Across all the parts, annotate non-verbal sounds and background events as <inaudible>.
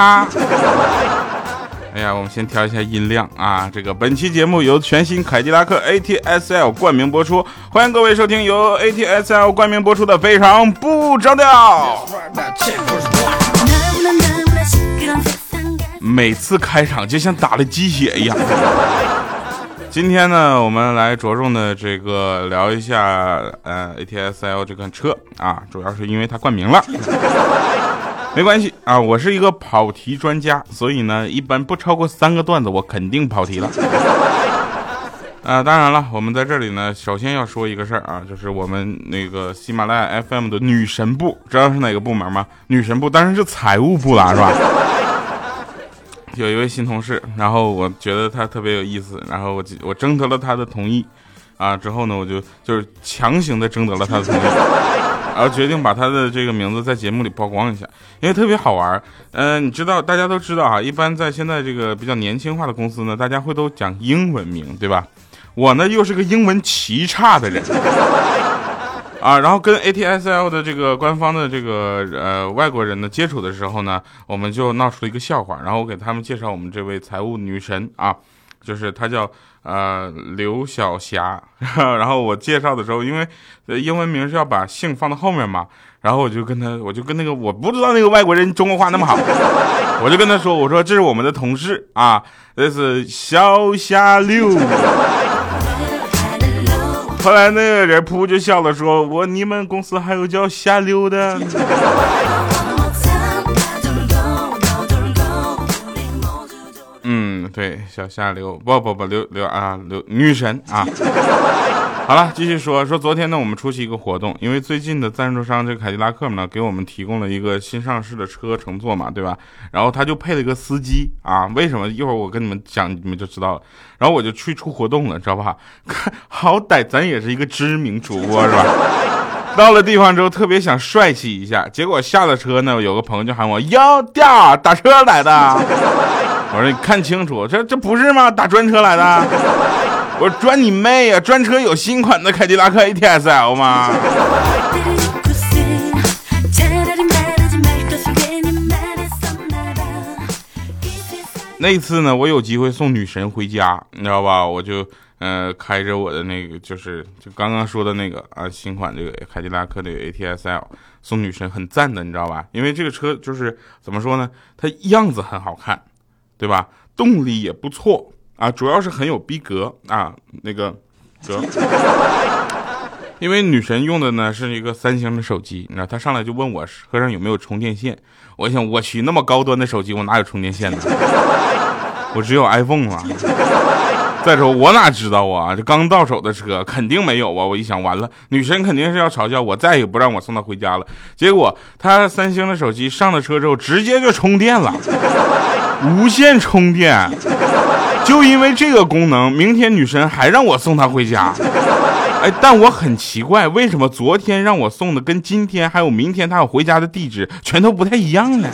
<laughs> 哎呀，我们先调一下音量啊！这个本期节目由全新凯迪拉克 ATS-L 冠名播出，欢迎各位收听由 ATS-L 冠名播出的《非常不着调》。每次开场就像打了鸡血一样。今天呢，我们来着重的这个聊一下，呃，ATS-L 这款车啊，主要是因为它冠名了。没关系啊，我是一个跑题专家，所以呢，一般不超过三个段子，我肯定跑题了。<laughs> 啊，当然了，我们在这里呢，首先要说一个事儿啊，就是我们那个喜马拉雅 FM 的女神部，知道是哪个部门吗？女神部当然是财务部啦，是吧？有一位新同事，然后我觉得他特别有意思，然后我我征得了他的同意，啊，之后呢，我就就是强行的征得了他的同意。然后决定把他的这个名字在节目里曝光一下，因为特别好玩。嗯，你知道，大家都知道啊，一般在现在这个比较年轻化的公司呢，大家会都讲英文名，对吧？我呢又是个英文奇差的人啊。然后跟 ATSL 的这个官方的这个呃外国人呢接触的时候呢，我们就闹出了一个笑话。然后我给他们介绍我们这位财务女神啊，就是她叫。呃，刘晓霞，<laughs> 然后我介绍的时候，因为英文名是要把姓放到后面嘛，然后我就跟他，我就跟那个我不知道那个外国人中国话那么好，<laughs> 我就跟他说，我说这是我们的同事啊，这是小霞刘。后来那个人噗就笑了，说我你们公司还有叫下溜的。对，小下流不不不流流啊流女神啊！好了，继续说说昨天呢，我们出席一个活动，因为最近的赞助商这个凯迪拉克呢，给我们提供了一个新上市的车乘坐嘛，对吧？然后他就配了一个司机啊，为什么？一会儿我跟你们讲，你们就知道了。然后我就去出活动了，知道吧？看好歹咱也是一个知名主播是吧？到了地方之后，特别想帅气一下，结果下了车呢，有个朋友就喊我哟，调打车来的。我说你看清楚，这这不是吗？打专车来的。我说专你妹呀！专车有新款的凯迪拉克 ATS-L 吗？那次呢，我有机会送女神回家，你知道吧？我就呃开着我的那个，就是就刚刚说的那个啊新款这个凯迪拉克的 ATS-L 送女神，很赞的，你知道吧？因为这个车就是怎么说呢？它样子很好看。对吧？动力也不错啊，主要是很有逼格啊。那个格，<laughs> 因为女神用的呢是一个三星的手机，你知道，她上来就问我车上有没有充电线。我想，我去，那么高端的手机，我哪有充电线呢？<laughs> 我只有 iPhone 啊。再说我哪知道啊？这刚到手的车肯定没有啊！我一想，完了，女神肯定是要嘲笑我，再也不让我送她回家了。结果她三星的手机上了车之后，直接就充电了。无线充电，就因为这个功能，明天女神还让我送她回家。哎，但我很奇怪，为什么昨天让我送的跟今天还有明天她要回家的地址全都不太一样呢？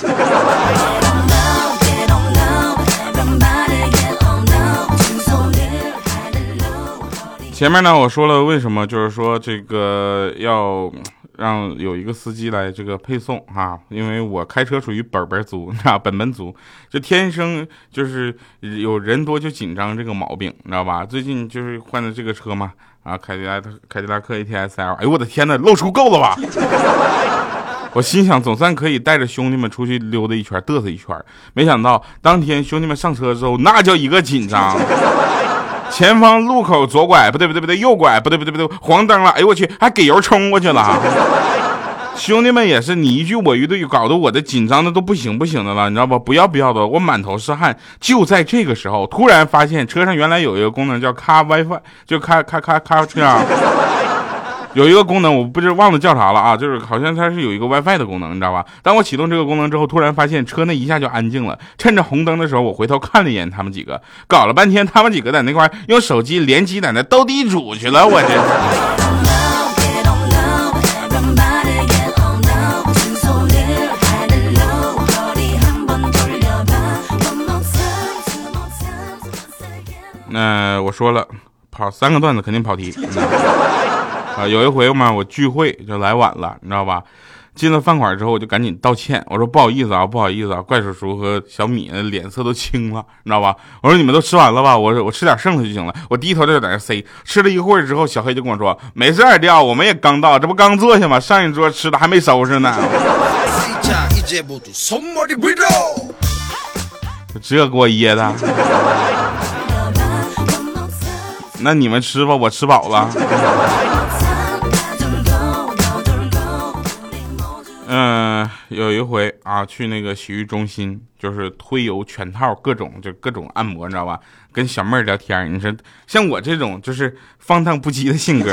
前面呢，我说了为什么，就是说这个要。让有一个司机来这个配送哈，因为我开车属于本本族，你知道本本族，就天生就是有人多就紧张这个毛病，你知道吧？最近就是换的这个车嘛，啊，凯迪拉克凯迪拉克 ATS-L，哎呦我的天呐，露出够了吧？<laughs> 我心想总算可以带着兄弟们出去溜达一圈，嘚瑟一圈，没想到当天兄弟们上车之后，那叫一个紧张。前方路口左拐，不对不对不对，右拐，不对不对不对，黄灯了，哎呦我去，还给油冲过去了。<laughs> 兄弟们也是你一句我一句，搞得我的紧张的都不行不行的了，你知道不？不要不要的，我满头是汗。就在这个时候，突然发现车上原来有一个功能叫卡 WiFi，就开开开开车。有一个功能，我不知忘了叫啥了啊，就是好像它是有一个 WiFi 的功能，你知道吧？当我启动这个功能之后，突然发现车内一下就安静了。趁着红灯的时候，我回头看了一眼他们几个，搞了半天，他们几个在那块用手机联机，在那斗地主去了。我这。那我说了，跑三个段子肯定跑题。啊，有一回嘛，我聚会就来晚了，你知道吧？进了饭馆之后，我就赶紧道歉，我说不好意思啊，不好意思啊。怪叔叔和小米脸色都青了，你知道吧？我说你们都吃完了吧？我我吃点剩的就行了。我低头就在那塞，吃了一会儿之后，小黑就跟我说没事儿的，我们也刚到，这不刚坐下吗？上一桌吃的还没收拾呢。这给我噎的。那你们吃吧，我吃饱了。有一回啊，去那个洗浴中心，就是推油全套，各种就各种按摩，你知道吧？跟小妹儿聊天，你说像我这种就是放荡不羁的性格，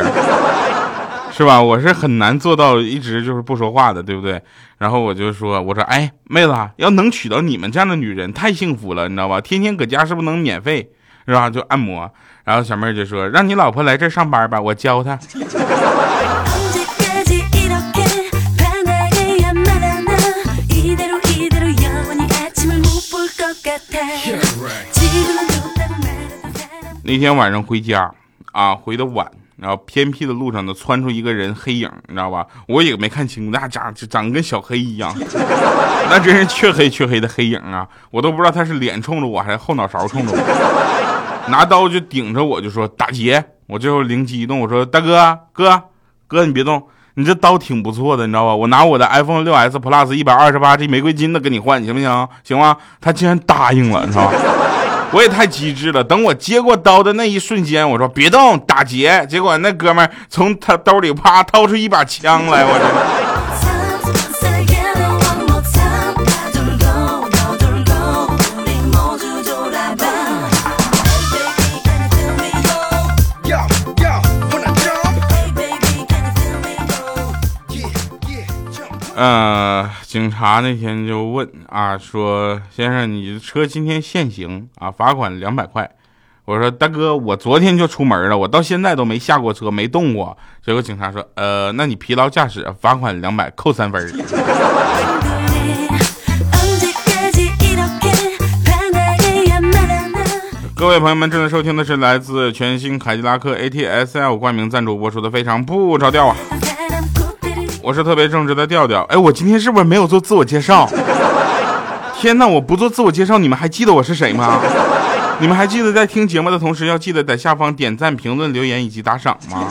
<laughs> 是吧？我是很难做到一直就是不说话的，对不对？然后我就说，我说，哎，妹子，要能娶到你们这样的女人，太幸福了，你知道吧？天天搁家是不是能免费，是吧？就按摩。然后小妹儿就说，让你老婆来这儿上班吧，我教她。那天晚上回家啊，回的晚，然后偏僻的路上呢，窜出一个人黑影，你知道吧？我也没看清，那家就长得跟小黑一样，<laughs> 那真是黢黑黢黑的黑影啊！我都不知道他是脸冲着我还是后脑勺冲着我，拿刀就顶着我就说打劫。我最后灵机一动，我说大哥哥哥，你别动，你这刀挺不错的，你知道吧？我拿我的 iPhone 6s Plus 一百二十八 G 玫瑰金的跟你换，行不行？行吗？他竟然答应了，你知道吧？我也太机智了！等我接过刀的那一瞬间，我说别动，打劫。结果那哥们从他兜里啪掏出一把枪来，我这。呃，警察那天就问啊，说先生，你的车今天限行啊，罚款两百块。我说大哥，我昨天就出门了，我到现在都没下过车，没动过。结果警察说，呃，那你疲劳驾驶，罚款两百，扣三分。各位朋友们，正在收听的是来自全新凯迪拉克 ATS-L 冠名赞助播出的《非常不着调》啊。我是特别正直的调调，哎，我今天是不是没有做自我介绍？<laughs> 天哪，我不做自我介绍，你们还记得我是谁吗？<laughs> 你们还记得在听节目的同时，要记得在下方点赞、评论、留言以及打赏吗？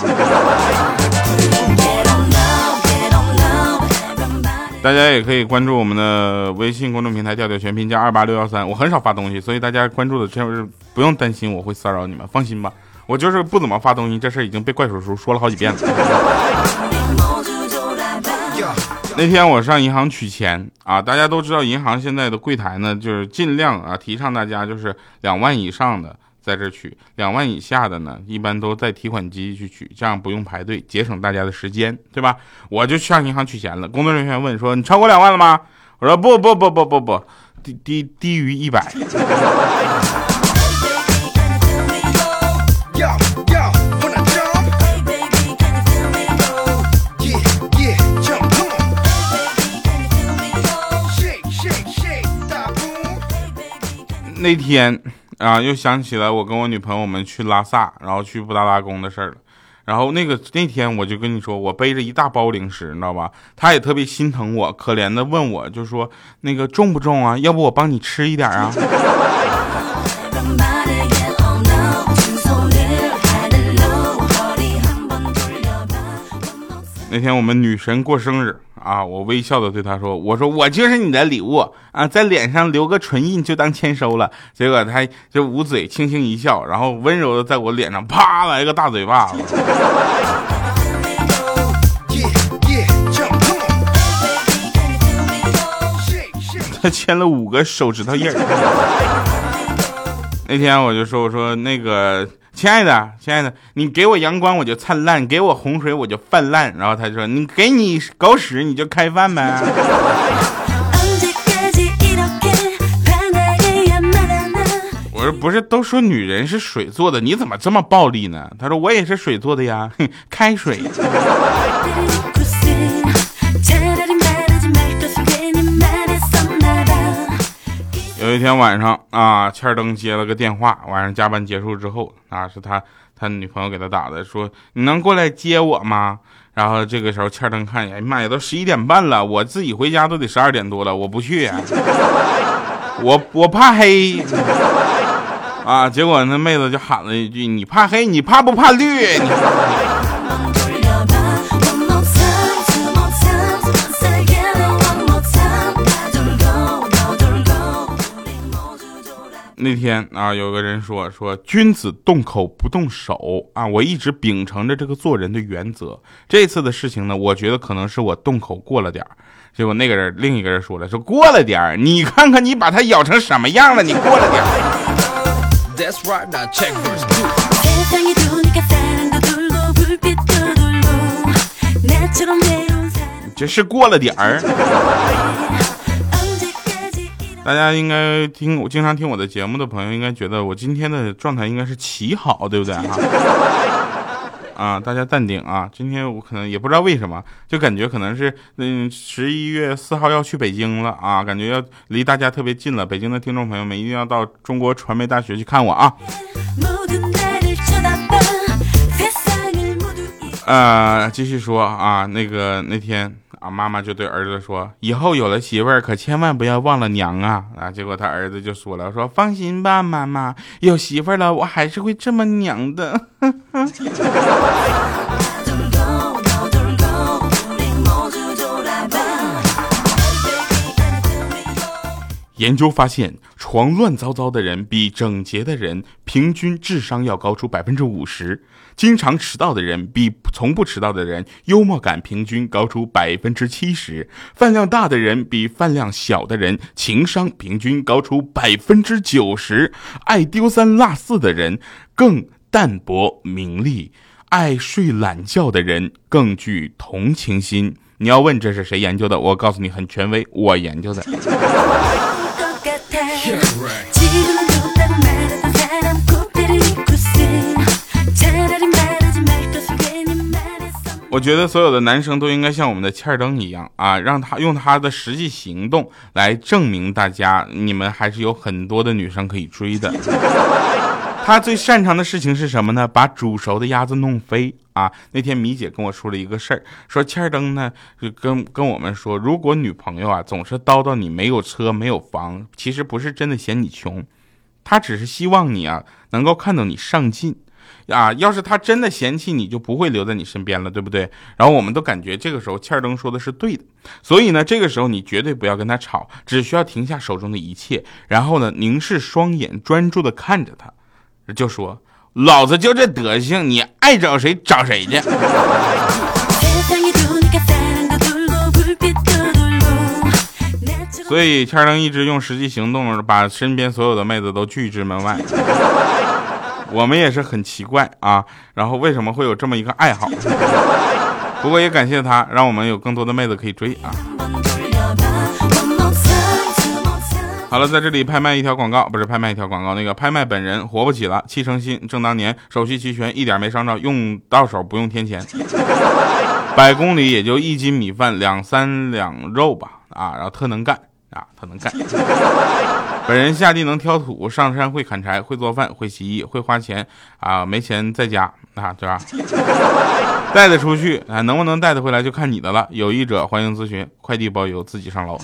大家也可以关注我们的微信公众平台“调调全拼加二八六幺三”，我很少发东西，所以大家关注的真是不用担心我会骚扰你们，放心吧，我就是不怎么发东西，这事已经被怪叔叔说了好几遍了。那天我上银行取钱啊，大家都知道银行现在的柜台呢，就是尽量啊提倡大家就是两万以上的在这取，两万以下的呢一般都在提款机去取，这样不用排队，节省大家的时间，对吧？我就上银行取钱了，工作人员问说你超过两万了吗？我说不不不不不不，低低低于一百。那天啊，又想起来我跟我女朋友们去拉萨，然后去布达拉宫的事儿了。然后那个那天我就跟你说，我背着一大包零食，你知道吧？她也特别心疼我，可怜的问我，就说那个重不重啊？要不我帮你吃一点啊？那天我们女神过生日。啊！我微笑的对她说：“我说我就是你的礼物啊，在脸上留个唇印就当签收了。”结果她就捂嘴轻轻一笑，然后温柔的在我脸上啪来个大嘴巴子。他签了五个手指头印。那天我就说：“我说那个。”亲爱的，亲爱的，你给我阳光我就灿烂，给我洪水我就泛滥。然后他就说：“你给你狗屎你就开饭呗。<laughs> ”我说：“不是都说女人是水做的，你怎么这么暴力呢？”他说：“我也是水做的呀，开水。<laughs> ”有一天晚上啊，欠灯接了个电话，晚上加班结束之后啊，是他他女朋友给他打的，说你能过来接我吗？然后这个时候欠灯看一眼，哎妈呀，都十一点半了，我自己回家都得十二点多了，我不去，我我怕黑啊。结果那妹子就喊了一句：“你怕黑，你怕不怕绿？”。那天啊，有个人说说君子动口不动手啊，我一直秉承着这个做人的原则。这次的事情呢，我觉得可能是我动口过了点儿。结果那个人，另一个人说了，说过了点儿，你看看你把它咬成什么样了，你过了点儿。<laughs> 这是过了点儿。<laughs> 大家应该听我经常听我的节目的朋友，应该觉得我今天的状态应该是奇好，对不对哈？<laughs> <laughs> 啊，大家淡定啊！今天我可能也不知道为什么，就感觉可能是嗯十一月四号要去北京了啊，感觉要离大家特别近了。北京的听众朋友们一定要到中国传媒大学去看我啊！呃，继续说啊，那个那天。啊，妈妈就对儿子说：“以后有了媳妇儿，可千万不要忘了娘啊！”啊，结果他儿子就说了：“说放心吧，妈妈，有媳妇儿了，我还是会这么娘的。<laughs> ”研究发现，床乱糟糟的人比整洁的人平均智商要高出百分之五十。经常迟到的人比从不迟到的人幽默感平均高出百分之七十，饭量大的人比饭量小的人情商平均高出百分之九十，爱丢三落四的人更淡泊名利，爱睡懒觉的人更具同情心。你要问这是谁研究的？我告诉你很权威，我研究的。我觉得所有的男生都应该像我们的欠儿灯一样啊，让他用他的实际行动来证明大家，你们还是有很多的女生可以追的。他最擅长的事情是什么呢？把煮熟的鸭子弄飞啊！那天米姐跟我说了一个事儿，说欠儿灯呢就跟跟我们说，如果女朋友啊总是叨叨你没有车没有房，其实不是真的嫌你穷，她只是希望你啊能够看到你上进。啊，要是他真的嫌弃你，就不会留在你身边了，对不对？然后我们都感觉这个时候欠儿灯说的是对的，所以呢，这个时候你绝对不要跟他吵，只需要停下手中的一切，然后呢，凝视双眼，专注的看着他，就说：“老子就这德行，你爱找谁找谁去。”所以天儿灯一直用实际行动把身边所有的妹子都拒之门外。我们也是很奇怪啊，然后为什么会有这么一个爱好？不过也感谢他，让我们有更多的妹子可以追啊。好了，在这里拍卖一条广告，不是拍卖一条广告，那个拍卖本人活不起了，七成新，正当年，手续齐全，一点没伤着，用到手不用添钱，<laughs> 百公里也就一斤米饭，两三两肉吧，啊，然后特能干。啊，特能干。本人下地能挑土，上山会砍柴，会做饭，会洗衣，会花钱啊，没钱在家啊，对吧？带得出去啊，能不能带得回来就看你的了。有意者欢迎咨询，快递包邮，自己上楼。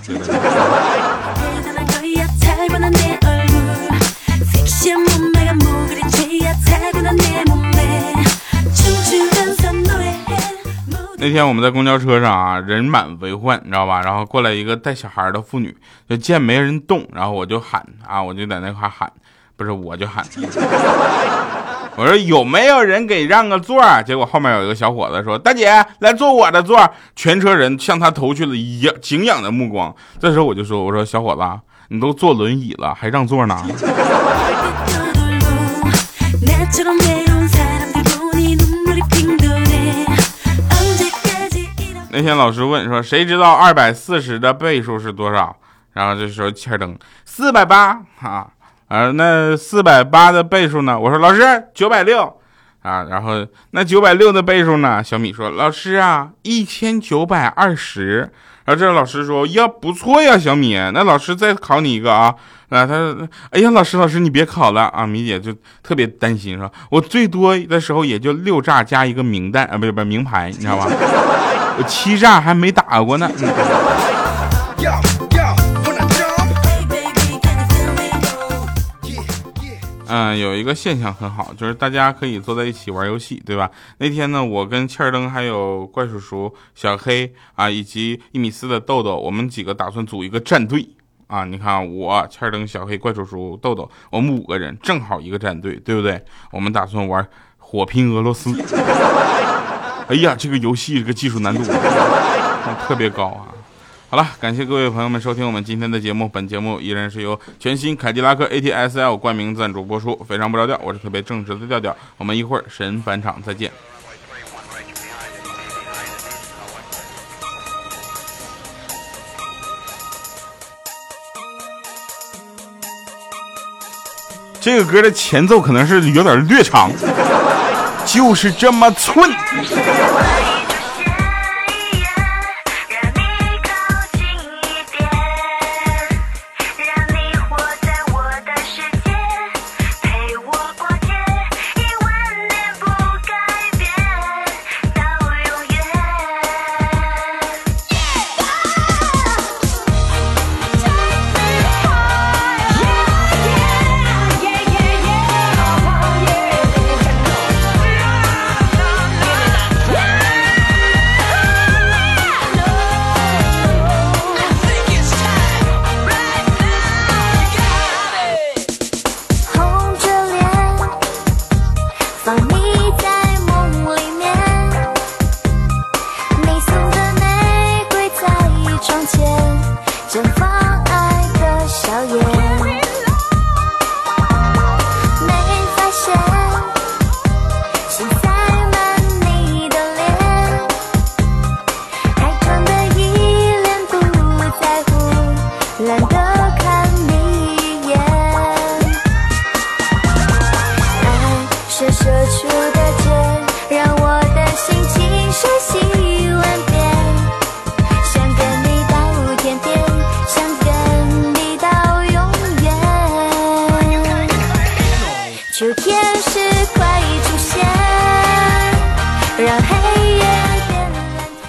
那天我们在公交车上啊，人满为患，你知道吧？然后过来一个带小孩的妇女，就见没人动，然后我就喊啊，我就在那块喊，不是我就喊，<laughs> 我说有没有人给让个座？结果后面有一个小伙子说：“大姐，来坐我的座。”全车人向他投去了仰敬仰的目光。这时候我就说：“我说小伙子，你都坐轮椅了，还让座呢？” <laughs> 那天老师问说：“谁知道二百四十的倍数是多少？”然后这时候欠灯四百八啊，啊，那四百八的倍数呢？我说老师九百六啊，然后那九百六的倍数呢？小米说老师啊一千九百二十。然后这老师说呀不错呀，小米，那老师再考你一个啊。啊，他哎呀，老师老师你别考了啊，米姐就特别担心说，我最多的时候也就六炸加一个名蛋啊，不是不是名牌，你知道吧？我七炸还没打过呢。嗯有一个现象很好，就是大家可以坐在一起玩游戏，对吧？那天呢，我跟欠儿灯还有怪叔叔、小黑啊，以及一米四的豆豆，我们几个打算组一个战队啊。你看，我欠儿灯、小黑、怪叔叔、豆豆，我们五个人正好一个战队，对不对？我们打算玩火拼俄罗斯。<laughs> 哎呀，这个游戏这个技术难度特别高啊。好了，感谢各位朋友们收听我们今天的节目。本节目依然是由全新凯迪拉克 ATS-L 冠名赞助播出。非常不着调，我是特别正直的调调。我们一会儿神返场再见。这个歌的前奏可能是有点略长，就是这么寸。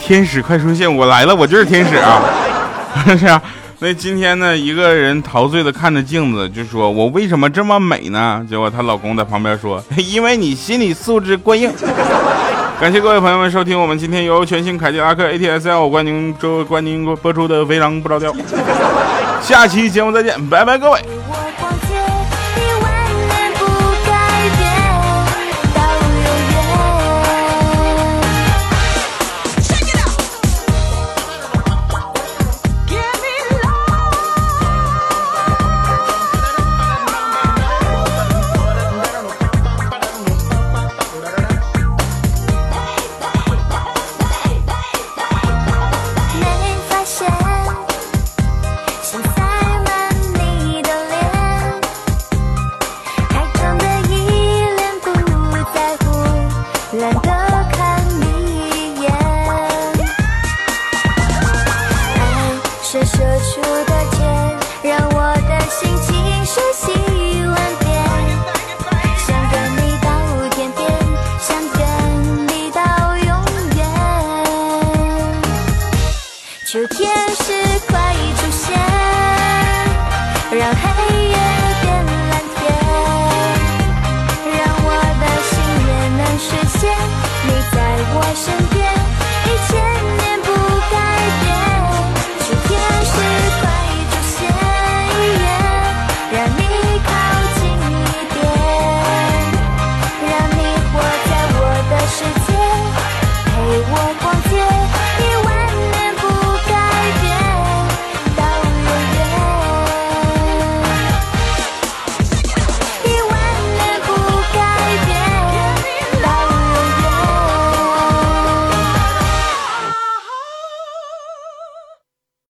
天使快出现！我来了，我就是天使啊！<laughs> 是啊，那今天呢，一个人陶醉的看着镜子，就说：“我为什么这么美呢？”结果她老公在旁边说：“ <laughs> 因为你心理素质过硬。<laughs> ”感谢各位朋友们收听我们今天由全新凯迪拉克 ATS-L 冠名周冠名播出的《非常不着调》，下期节目再见，拜拜，各位。